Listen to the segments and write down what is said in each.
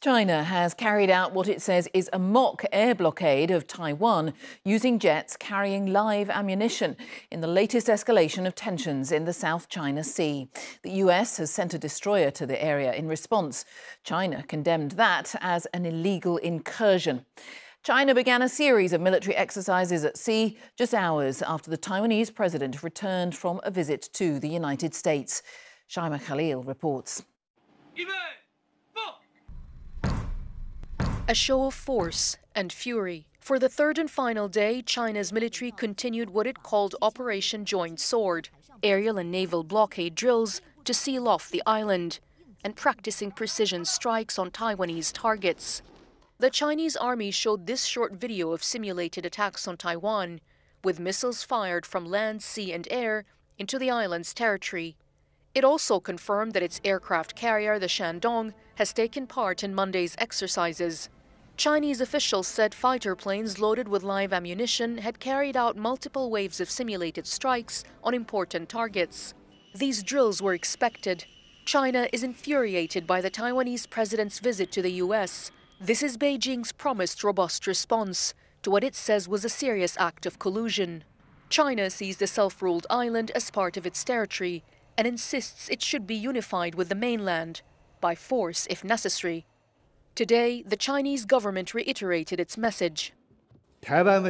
China has carried out what it says is a mock air blockade of Taiwan using jets carrying live ammunition in the latest escalation of tensions in the South China Sea. The US has sent a destroyer to the area in response. China condemned that as an illegal incursion. China began a series of military exercises at sea just hours after the Taiwanese president returned from a visit to the United States. Shaimaa Khalil reports. A show of force and fury. For the third and final day, China's military continued what it called Operation Joint Sword, aerial and naval blockade drills to seal off the island, and practicing precision strikes on Taiwanese targets. The Chinese army showed this short video of simulated attacks on Taiwan, with missiles fired from land, sea, and air into the island's territory. It also confirmed that its aircraft carrier, the Shandong, has taken part in Monday's exercises. Chinese officials said fighter planes loaded with live ammunition had carried out multiple waves of simulated strikes on important targets. These drills were expected. China is infuriated by the Taiwanese president's visit to the U.S. This is Beijing's promised robust response to what it says was a serious act of collusion. China sees the self ruled island as part of its territory and insists it should be unified with the mainland, by force if necessary. Today, the Chinese government reiterated its message. The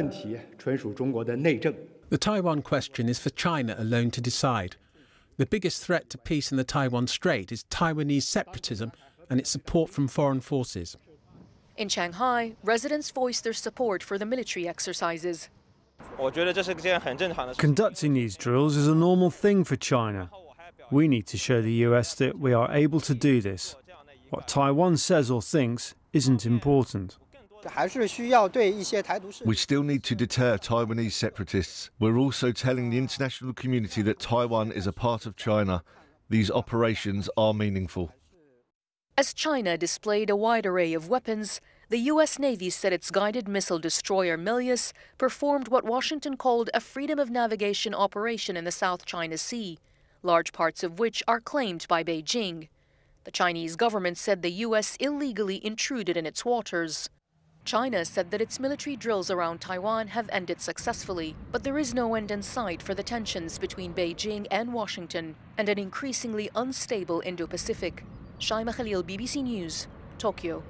Taiwan question is for China alone to decide. The biggest threat to peace in the Taiwan Strait is Taiwanese separatism and its support from foreign forces. In Shanghai, residents voiced their support for the military exercises. Conducting these drills is a normal thing for China. We need to show the US that we are able to do this. What Taiwan says or thinks isn't important. We still need to deter Taiwanese separatists. We're also telling the international community that Taiwan is a part of China. These operations are meaningful. As China displayed a wide array of weapons, the U.S. Navy said its guided missile destroyer Milius performed what Washington called a freedom of navigation operation in the South China Sea, large parts of which are claimed by Beijing. The Chinese government said the U.S. illegally intruded in its waters. China said that its military drills around Taiwan have ended successfully, but there is no end in sight for the tensions between Beijing and Washington and an increasingly unstable Indo-Pacific. Shaimaa Khalil, BBC News, Tokyo.